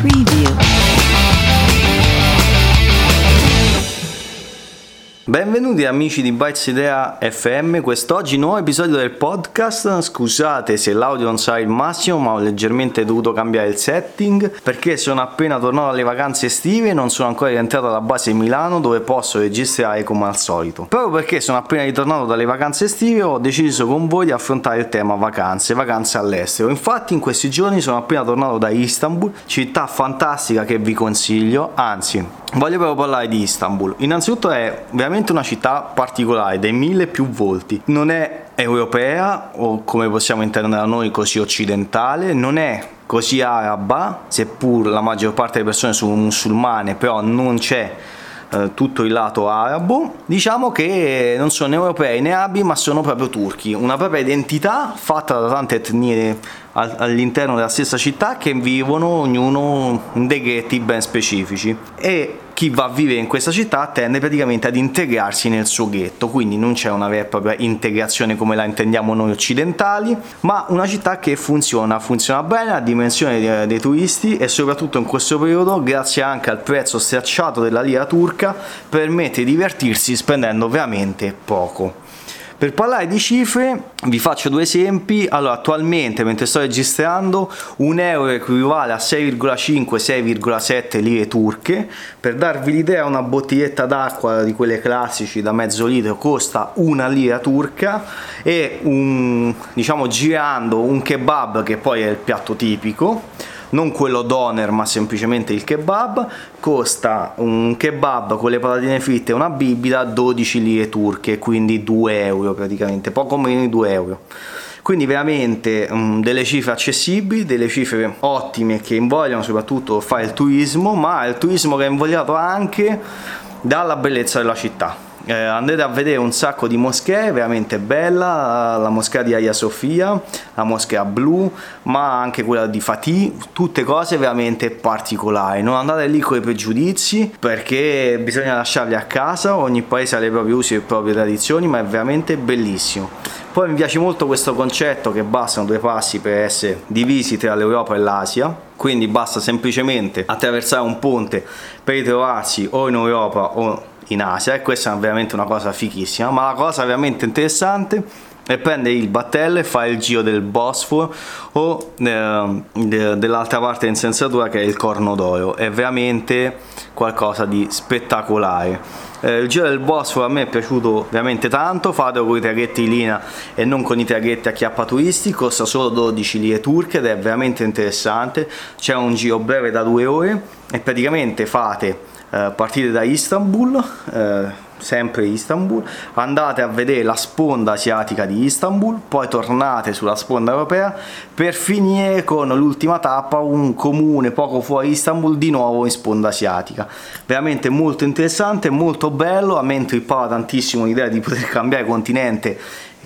Preview. Benvenuti amici di Bytes Idea FM, quest'oggi nuovo episodio del podcast. Scusate se l'audio non sarà il massimo, ma ho leggermente dovuto cambiare il setting perché sono appena tornato dalle vacanze estive e non sono ancora rientrato alla base Milano dove posso registrare come al solito. Proprio perché sono appena ritornato dalle vacanze estive ho deciso con voi di affrontare il tema vacanze, vacanze all'estero. Infatti in questi giorni sono appena tornato da Istanbul, città fantastica che vi consiglio, anzi Voglio proprio parlare di Istanbul. Innanzitutto è veramente una città particolare, dai mille più volti. Non è europea o come possiamo intendere noi così occidentale, non è così araba, seppur la maggior parte delle persone sono musulmane, però non c'è eh, tutto il lato arabo, diciamo che non sono né europei né arabi, ma sono proprio turchi, una propria identità fatta da tante etnie all'interno della stessa città che vivono ognuno in dei ghetti ben specifici. E chi va a vivere in questa città tende praticamente ad integrarsi nel suo ghetto, quindi non c'è una vera e propria integrazione come la intendiamo noi occidentali, ma una città che funziona, funziona bene, a dimensione dei, dei turisti e soprattutto in questo periodo, grazie anche al prezzo stracciato della lira turca, permette di divertirsi spendendo veramente poco. Per parlare di cifre vi faccio due esempi. Allora, attualmente mentre sto registrando un euro equivale a 6,5-6,7 lire turche. Per darvi l'idea una bottiglietta d'acqua di quelle classici da mezzo litro costa una lira turca e un, diciamo girando un kebab che poi è il piatto tipico non quello doner ma semplicemente il kebab. Costa un kebab con le patatine fritte e una bibita 12 lire turche quindi 2 euro praticamente poco meno di 2 euro. Quindi veramente um, delle cifre accessibili, delle cifre ottime che invogliano soprattutto fare il turismo, ma il turismo che è invogliato anche dalla bellezza della città eh, andate a vedere un sacco di moschee, veramente bella, la moschea di Hagia Sofia, la moschea blu, ma anche quella di Fatih, tutte cose veramente particolari. Non andate lì con i pregiudizi perché bisogna lasciarli a casa, ogni paese ha le proprie usi e le proprie tradizioni, ma è veramente bellissimo. Poi mi piace molto questo concetto che bastano due passi per essere divisi tra l'Europa e l'Asia, quindi basta semplicemente attraversare un ponte per ritrovarsi o in Europa o in Asia e questa è veramente una cosa fichissima ma la cosa veramente interessante è prendere il battello e fare il giro del Bosforo o eh, de, dell'altra parte in sensatura che è il Corno d'Oro. È veramente qualcosa di spettacolare. Eh, il giro del Bosforo a me è piaciuto veramente tanto fatelo con i traghetti in linea e non con i traghetti a chiappa turisti costa solo 12 lire turche ed è veramente interessante. C'è un giro breve da due ore e praticamente fate eh, partite da Istanbul, eh, sempre Istanbul, andate a vedere la sponda asiatica di Istanbul, poi tornate sulla sponda europea per finire con l'ultima tappa, un comune poco fuori Istanbul, di nuovo in sponda asiatica. Veramente molto interessante, molto bello, a me intrippava tantissimo l'idea di poter cambiare continente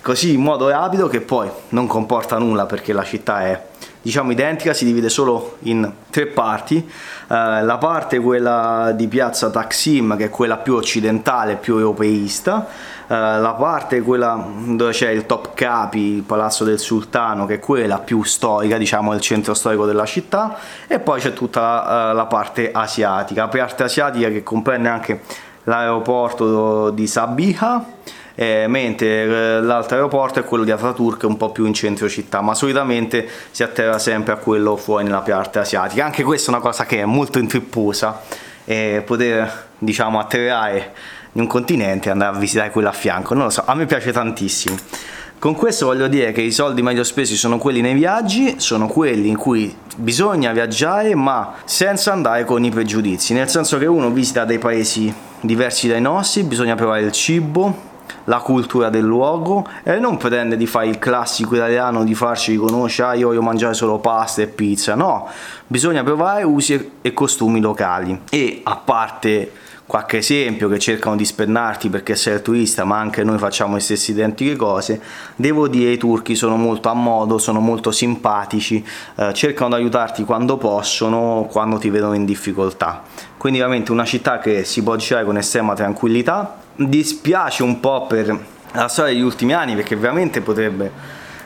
così in modo rapido che poi non comporta nulla perché la città è diciamo identica, si divide solo in tre parti, eh, la parte quella di piazza Taksim che è quella più occidentale, più europeista, eh, la parte quella dove c'è il Top Capi, il Palazzo del Sultano che è quella più storica, diciamo il centro storico della città. E poi c'è tutta la, eh, la parte asiatica, la parte asiatica che comprende anche l'aeroporto di Sabiha eh, mentre eh, l'altro aeroporto è quello di Ataturk un po' più in centro città ma solitamente si atterra sempre a quello fuori nella parte asiatica. Anche questa è una cosa che è molto intripposa eh, poter diciamo atterrare in un continente e andare a visitare quello a fianco. Non lo so a me piace tantissimo. Con questo voglio dire che i soldi meglio spesi sono quelli nei viaggi, sono quelli in cui bisogna viaggiare ma senza andare con i pregiudizi, nel senso che uno visita dei paesi diversi dai nostri, bisogna provare il cibo, la cultura del luogo e non pretende di fare il classico italiano di farci riconoscere ah, io voglio mangiare solo pasta e pizza no bisogna provare usi e costumi locali. E a parte qualche esempio che cercano di spennarti perché sei il turista ma anche noi facciamo le stesse identiche cose devo dire i turchi sono molto a modo sono molto simpatici eh, cercano di aiutarti quando possono quando ti vedono in difficoltà. Quindi veramente una città che si può girare con estrema tranquillità dispiace un po' per la storia degli ultimi anni perché veramente potrebbe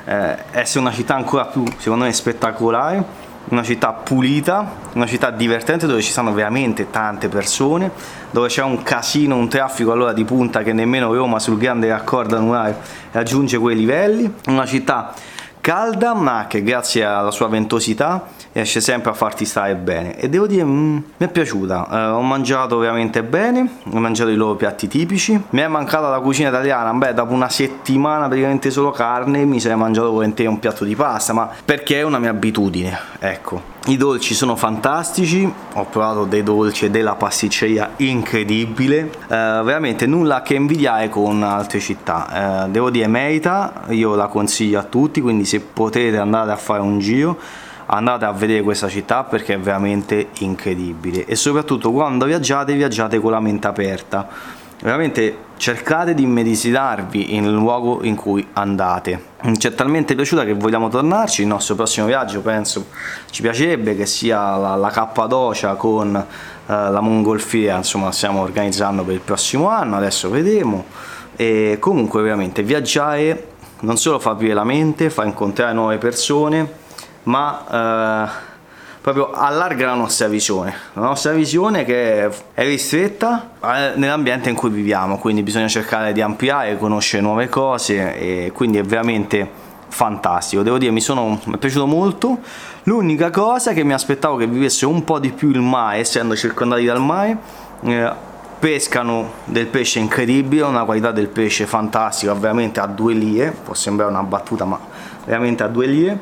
eh, essere una città ancora più secondo me spettacolare una città pulita, una città divertente dove ci sono veramente tante persone, dove c'è un casino, un traffico allora di punta che nemmeno Roma sul grande raccordo anulare raggiunge quei livelli, una città calda ma che grazie alla sua ventosità riesce sempre a farti stare bene. E devo dire mm, mi è piaciuta. Eh, ho mangiato veramente bene ho mangiato i loro piatti tipici. Mi è mancata la cucina italiana. Beh dopo una settimana praticamente solo carne mi sarei mangiato volentieri un piatto di pasta ma perché è una mia abitudine ecco. I dolci sono fantastici, ho provato dei dolci e della pasticceria incredibile, eh, veramente nulla che invidiare con altre città. Eh, devo dire merita, io la consiglio a tutti, quindi se potete andare a fare un giro andate a vedere questa città perché è veramente incredibile. E soprattutto quando viaggiate viaggiate con la mente aperta. Veramente cercate di immedesimarvi nel luogo in cui andate. Ci è talmente piaciuta che vogliamo tornarci. Il nostro prossimo viaggio penso ci piacerebbe che sia la, la Cappadocia con eh, la mongolfiera. Insomma stiamo organizzando per il prossimo anno adesso vedremo. E comunque veramente viaggiare non solo fa aprire la mente fa incontrare nuove persone ma eh, proprio allarga la nostra visione, la nostra visione che è ristretta eh, nell'ambiente in cui viviamo, quindi bisogna cercare di ampliare, conoscere nuove cose e quindi è veramente fantastico, devo dire mi, sono, mi è piaciuto molto, l'unica cosa che mi aspettavo che vivesse un po' di più il mare, essendo circondati dal mare, eh, pescano del pesce incredibile, una qualità del pesce fantastica, veramente a due lie, può sembrare una battuta ma veramente a due lie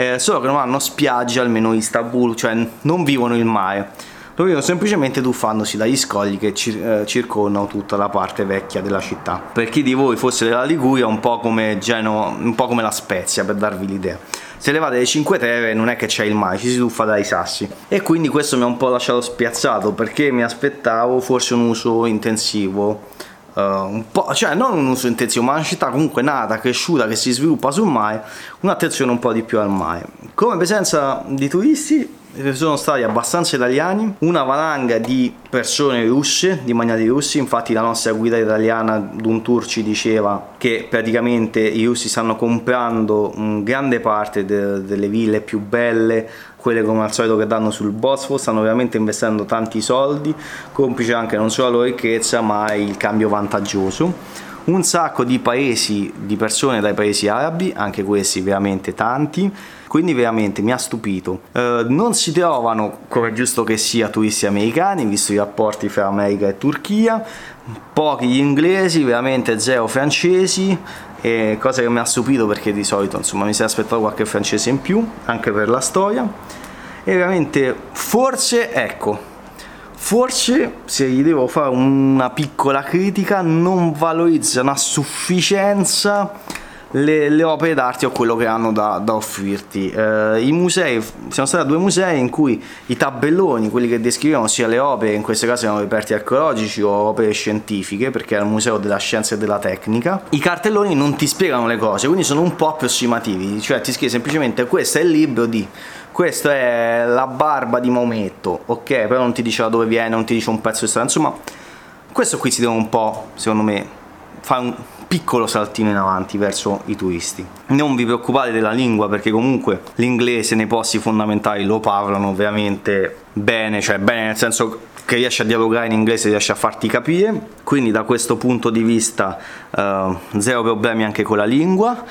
eh, solo che non hanno spiagge almeno Istanbul, cioè non vivono il mare, lo vivono semplicemente tuffandosi dagli scogli che cir- eh, circondano tutta la parte vecchia della città. Per chi di voi fosse della Liguria, un po' come Genova, un po' come la Spezia, per darvi l'idea. Se levate le 5 Terre non è che c'è il mare, ci si tuffa dai sassi. E quindi questo mi ha un po' lasciato spiazzato perché mi aspettavo forse un uso intensivo Uh, un po', cioè non un uso intensivo, ma una città comunque nata, cresciuta, che si sviluppa sul mare, un'attenzione un po' di più al mare. Come presenza di turisti sono stati abbastanza italiani, una valanga di persone russe, di magnati russi, infatti la nostra guida italiana d'un tour ci diceva che praticamente i russi stanno comprando grande parte de- delle ville più belle, quelle come al solito che danno sul Bosforo, stanno veramente investendo tanti soldi, complice anche non solo la loro ricchezza ma il cambio vantaggioso un sacco di paesi, di persone dai paesi arabi, anche questi veramente tanti, quindi veramente mi ha stupito. Eh, non si trovano, come è giusto che sia, turisti americani, visto i rapporti fra America e Turchia, pochi gli inglesi, veramente zero francesi, e cosa che mi ha stupito perché di solito insomma mi si è aspettato qualche francese in più, anche per la storia. E veramente, forse, ecco, forse se gli devo fare una piccola critica non valorizzano a sufficienza le, le opere d'arte o quello che hanno da, da offrirti eh, i musei siamo stati a due musei in cui i tabelloni quelli che descrivevano sia le opere in questo caso erano reperti archeologici o opere scientifiche perché era il museo della scienza e della tecnica i cartelloni non ti spiegano le cose quindi sono un po' approssimativi cioè ti scrive semplicemente questo è il libro di questa è la barba di Maometto, ok? Però non ti dice da dove viene, non ti dice un pezzo di storia, insomma, questo qui si deve un po', secondo me, fare un piccolo saltino in avanti verso i turisti. Non vi preoccupate della lingua perché comunque l'inglese nei posti fondamentali lo parlano veramente bene, cioè bene nel senso che riesce a dialogare in inglese, riesce a farti capire, quindi da questo punto di vista uh, zero problemi anche con la lingua.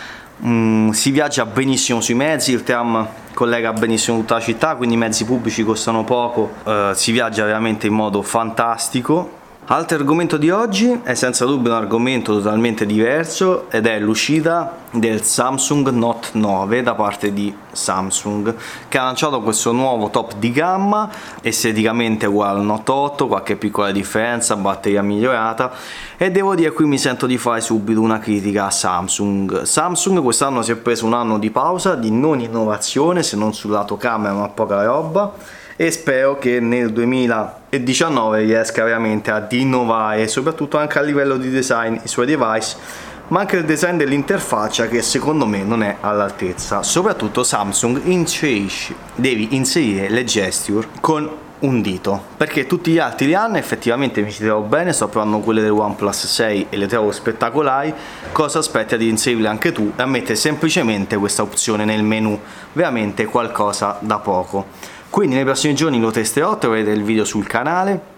Mm, si viaggia benissimo sui mezzi, il tram collega benissimo tutta la città, quindi i mezzi pubblici costano poco, uh, si viaggia veramente in modo fantastico Altro argomento di oggi è senza dubbio un argomento totalmente diverso ed è l'uscita del Samsung Note 9 da parte di Samsung che ha lanciato questo nuovo top di gamma esteticamente uguale al Note 8 qualche piccola differenza batteria migliorata e devo dire qui mi sento di fare subito una critica a Samsung. Samsung quest'anno si è preso un anno di pausa di non innovazione se non sul lato camera ma poca roba e spero che nel 2019 riesca veramente ad innovare soprattutto anche a livello di design i suoi device ma anche il design dell'interfaccia che secondo me non è all'altezza. Soprattutto Samsung inserisce devi inserire le gesture con un dito perché tutti gli altri li hanno effettivamente mi ci trovo bene sto provando quelle del OnePlus 6 e le trovo spettacolari. Cosa aspetti ad inserirle anche tu? E mettere semplicemente questa opzione nel menu veramente qualcosa da poco quindi nei prossimi giorni lo testerò troverete il video sul canale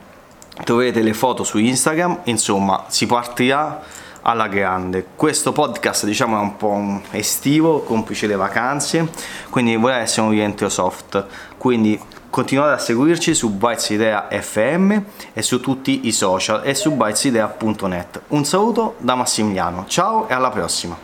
troverete le foto su Instagram insomma si partirà alla grande. Questo podcast diciamo è un po' estivo complice le vacanze quindi vorrei essere un rientro soft. Quindi continuate a seguirci su Bytesidea FM e su tutti i social e su bytesidea.net un saluto da Massimiliano. Ciao e alla prossima